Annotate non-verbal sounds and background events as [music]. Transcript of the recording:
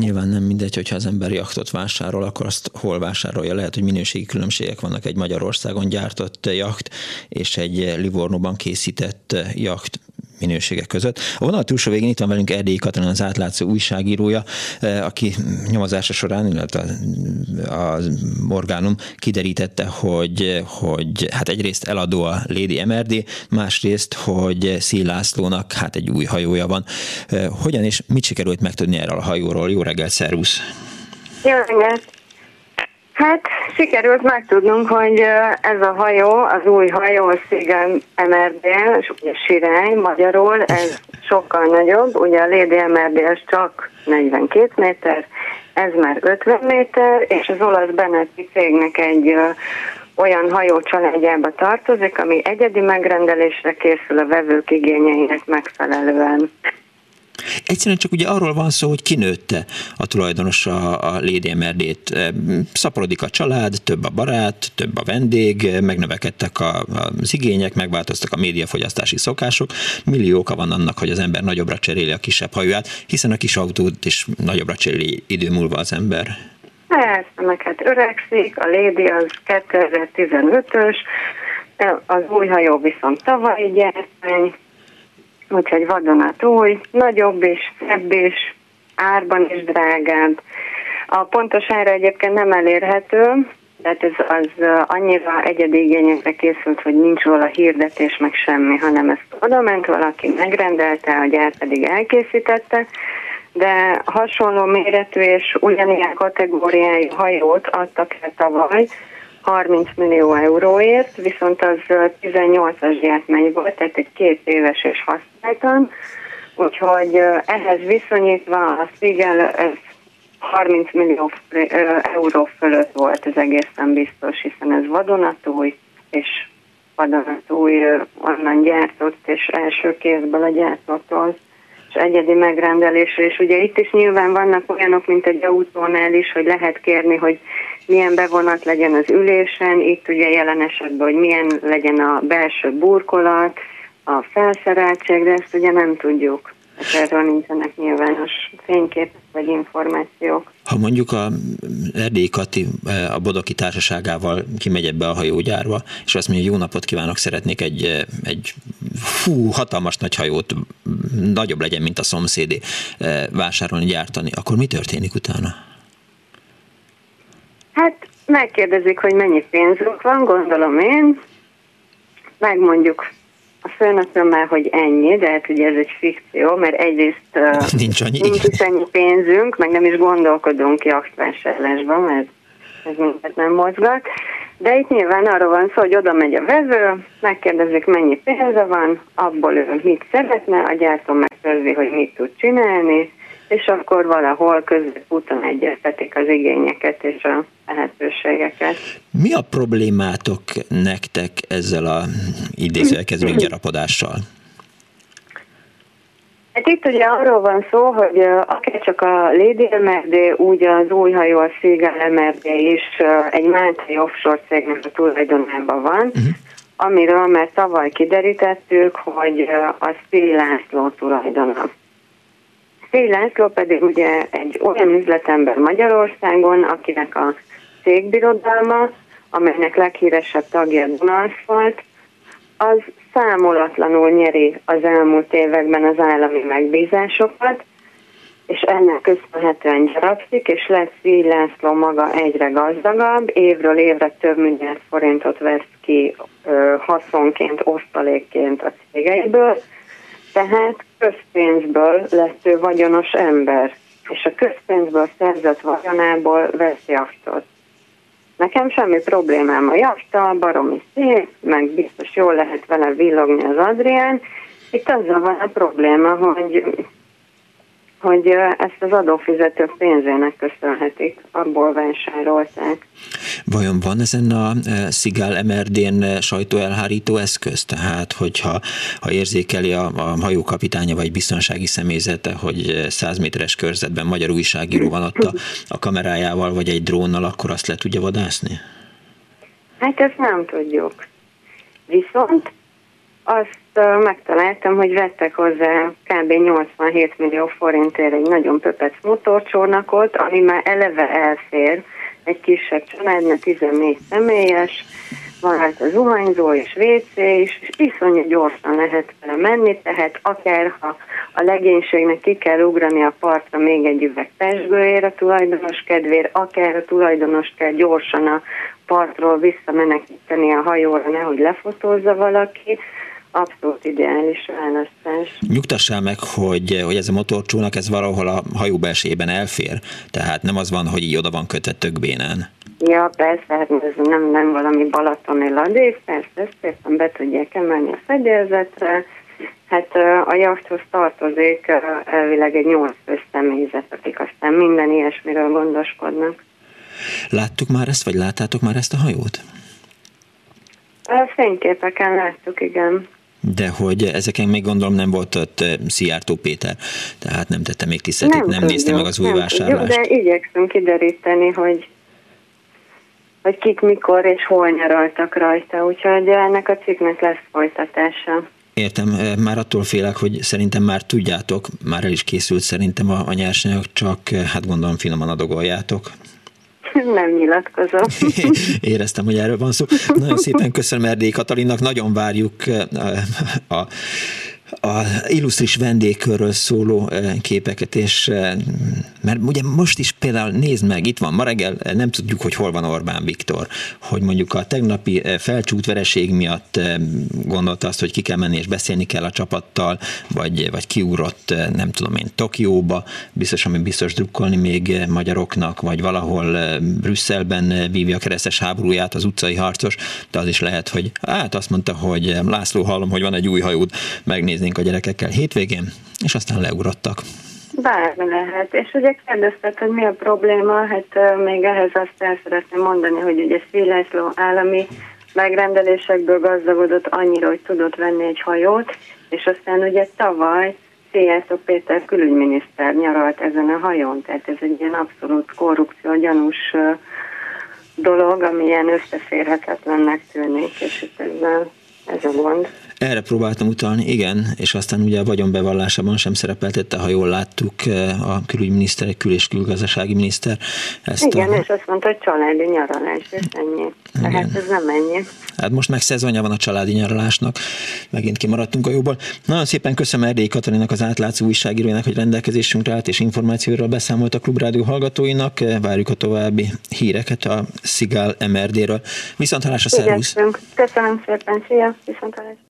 Nyilván nem mindegy, hogyha az ember jachtot vásárol, akkor azt hol vásárolja. Lehet, hogy minőségi különbségek vannak egy Magyarországon gyártott jacht és egy Livornóban készített jacht minőségek között. A vonal túlsó végén itt van velünk Erdélyi Katalin, az átlátszó újságírója, aki nyomozása során, illetve a, a orgánum kiderítette, hogy, hogy hát egyrészt eladó a Lady MRD, másrészt, hogy Szíj Lászlónak hát egy új hajója van. Hogyan és mit sikerült megtudni erről a hajóról? Jó reggelt, szervusz! Jó reggelt! Hát sikerült megtudnunk, hogy ez a hajó, az új hajó, a Szigem MRD, Sirály magyarul, ez sokkal nagyobb, ugye a Lady MRD ez csak 42 méter, ez már 50 méter, és az olasz Benetti cégnek egy olyan hajó családjába tartozik, ami egyedi megrendelésre készül a vevők igényeinek megfelelően. Egyszerűen csak ugye arról van szó, hogy kinőtte a tulajdonos a, a Lady MRD-t. Szaporodik a család, több a barát, több a vendég, megnövekedtek a, az igények, megváltoztak a médiafogyasztási szokások. Millió van annak, hogy az ember nagyobbra cseréli a kisebb hajóját, hiszen a kis autót is nagyobbra cseréli idő múlva az ember. Persze, meg hát öregszik, a Lady az 2015-ös, az új hajó viszont tavalyi gyártmány, úgyhogy vadonatúj, nagyobb és szebb és árban is drágább. A pontos ára egyébként nem elérhető, tehát ez az annyira egyedi igényekre készült, hogy nincs róla hirdetés, meg semmi, hanem ezt oda ment valaki, megrendelte, a gyár pedig elkészítette, de hasonló méretű és ugyanilyen kategóriájú hajót adtak el tavaly, 30 millió euróért, viszont az 18-as gyártmány volt, tehát egy két éves és használtan, úgyhogy ehhez viszonyítva a Spiegel ez 30 millió euró fölött volt, ez egészen biztos, hiszen ez vadonatúj, és vadonatúj onnan gyártott, és első kézből a gyártótól egyedi megrendelésre, és ugye itt is nyilván vannak olyanok, mint egy autónál is, hogy lehet kérni, hogy milyen bevonat legyen az ülésen, itt ugye jelen esetben, hogy milyen legyen a belső burkolat, a felszereltség, de ezt ugye nem tudjuk. Hát erről nincsenek nyilvános fényképek vagy információk. Ha mondjuk a Erdélyi Kati a Bodoki társaságával kimegy ebbe a hajógyárba, és azt mondja, jó napot kívánok, szeretnék egy, egy fú, hatalmas nagy hajót, nagyobb legyen, mint a szomszédé vásárolni, gyártani, akkor mi történik utána? Hát megkérdezik, hogy mennyi pénzünk van, gondolom én, megmondjuk a főnökömmel, hogy ennyi, de hát ugye ez egy fikció, mert egyrészt [laughs] nincs, annyi, nincs is ennyi pénzünk, meg nem is gondolkodunk jachtvásárlásban, mert ez minket nem mozgat. De itt nyilván arról van szó, hogy oda megy a vevő, megkérdezik, mennyi pénze van, abból ő mit szeretne, a gyártó megkérdezik, hogy mit tud csinálni, és akkor valahol középúton egyeztetik az igényeket és a lehetőségeket. Mi a problémátok nektek ezzel a idézőjelkező gyarapodással? Hát itt ugye arról van szó, hogy akár csak a Lady MRD, úgy az új hajó a Seagull MRD is egy máltai offshore cégnek a tulajdonában van, uh-huh. amiről már tavaly kiderítettük, hogy a Szél László tulajdona. Szél László pedig ugye egy olyan üzletember Magyarországon, akinek a cégbirodalma, amelynek leghíresebb tagja Dunaszfalt, az számolatlanul nyeri az elmúlt években az állami megbízásokat, és ennek köszönhetően gyarapszik, és lesz így László maga egyre gazdagabb, évről évre több milliárd forintot vesz ki ö, haszonként, osztalékként a cégeiből, tehát közpénzből lesz ő vagyonos ember, és a közpénzből szerzett vagyonából vesz jachtot. Nekem semmi problémám a jachta, baromi szép, meg biztos jól lehet vele villogni az Adrián. Itt azzal van a probléma, hogy hogy ezt az adófizetők pénzének köszönhetik, abból vásárolták. Vajon van ezen a Szigál MRD-n sajtóelhárító eszköz? Tehát, hogyha ha érzékeli a, a hajókapitánya vagy biztonsági személyzete, hogy 100 méteres körzetben magyar újságíró van ott a, a kamerájával vagy egy drónnal, akkor azt le tudja vadászni? Hát ezt nem tudjuk. Viszont azt megtaláltam, hogy vettek hozzá kb. 87 millió forintért egy nagyon pöpec motorcsónakot, ami már eleve elfér egy kisebb családnak, 14 személyes, van rajta zuhanyzó és WC is, és iszonyú gyorsan lehet vele menni, tehát akár ha a legénységnek ki kell ugrani a partra még egy üveg pesgőért a tulajdonos kedvér, akár a tulajdonos kell gyorsan a partról visszamenekíteni a hajóra, nehogy lefotózza valaki, abszolút ideális választás. Nyugtassál meg, hogy, hogy ez a motorcsónak ez valahol a hajó belsejében elfér, tehát nem az van, hogy így oda van kötve tökbénán. Ja, persze, hát ez nem, nem valami balatoni ladék, persze, ezt szépen be tudják emelni a fedélzetre. Hát a jachthoz tartozik elvileg egy nyolc személyzet, akik aztán minden ilyesmiről gondoskodnak. Láttuk már ezt, vagy láttátok már ezt a hajót? A fényképeken láttuk, igen. De hogy ezeken még gondolom nem volt ott Szijjártó Péter, tehát nem tette még tisztelét, nem, nem nézte meg az új nem vásárlást. Tudjuk, de igyekszünk kideríteni, hogy hogy kik mikor és hol nyaraltak rajta, úgyhogy ennek a cikknek lesz folytatása. Értem, már attól félek, hogy szerintem már tudjátok, már el is készült szerintem a, a nyersanyag, csak hát gondolom finoman adogoljátok. Nem nyilatkozom. [laughs] Éreztem, hogy erről van szó. Nagyon szépen köszönöm Erdély Katalinnak, nagyon várjuk a, a a illusztris vendégkörről szóló eh, képeket, és eh, mert ugye most is például nézd meg, itt van ma reggel, eh, nem tudjuk, hogy hol van Orbán Viktor, hogy mondjuk a tegnapi felcsút vereség miatt gondolta azt, hogy ki kell menni és beszélni kell a csapattal, vagy, vagy kiúrott, nem tudom én, Tokióba, biztos, ami biztos drukkolni még magyaroknak, vagy valahol Brüsszelben vívja a keresztes háborúját az utcai harcos, de az is lehet, hogy hát azt mondta, hogy László hallom, hogy van egy új hajód, megnézni néznénk a gyerekekkel hétvégén, és aztán leugrottak. Bármi lehet. És ugye kérdezted, hogy mi a probléma, hát még ehhez azt el szeretném mondani, hogy ugye Szélászló állami megrendelésekből gazdagodott annyira, hogy tudott venni egy hajót, és aztán ugye tavaly Széjászló Péter külügyminiszter nyaralt ezen a hajón, tehát ez egy ilyen abszolút korrupció gyanús dolog, ami ilyen összeférhetetlennek tűnik, és itt ezzel ez a gond. Erre próbáltam utalni, igen, és aztán ugye a vagyonbevallásában sem szerepeltette, ha jól láttuk, eh, a külügyminiszter, egy kül- és külgazdasági miniszter. Ezt igen, a... és azt mondta, hogy családi nyaralás, és ennyi. Igen. Tehát ez nem ennyi. Hát most meg szezonja van a családi nyaralásnak, megint kimaradtunk a jóból. Nagyon szépen köszönöm Erdély Katalinak, az átlátszó újságírójának, hogy rendelkezésünkre állt és információról beszámolt a Klubrádió hallgatóinak. Várjuk a további híreket a Szigál MRD-ről. Viszont hallásra, szervusz! Köszönöm szépen, szia! Viszont hallásra.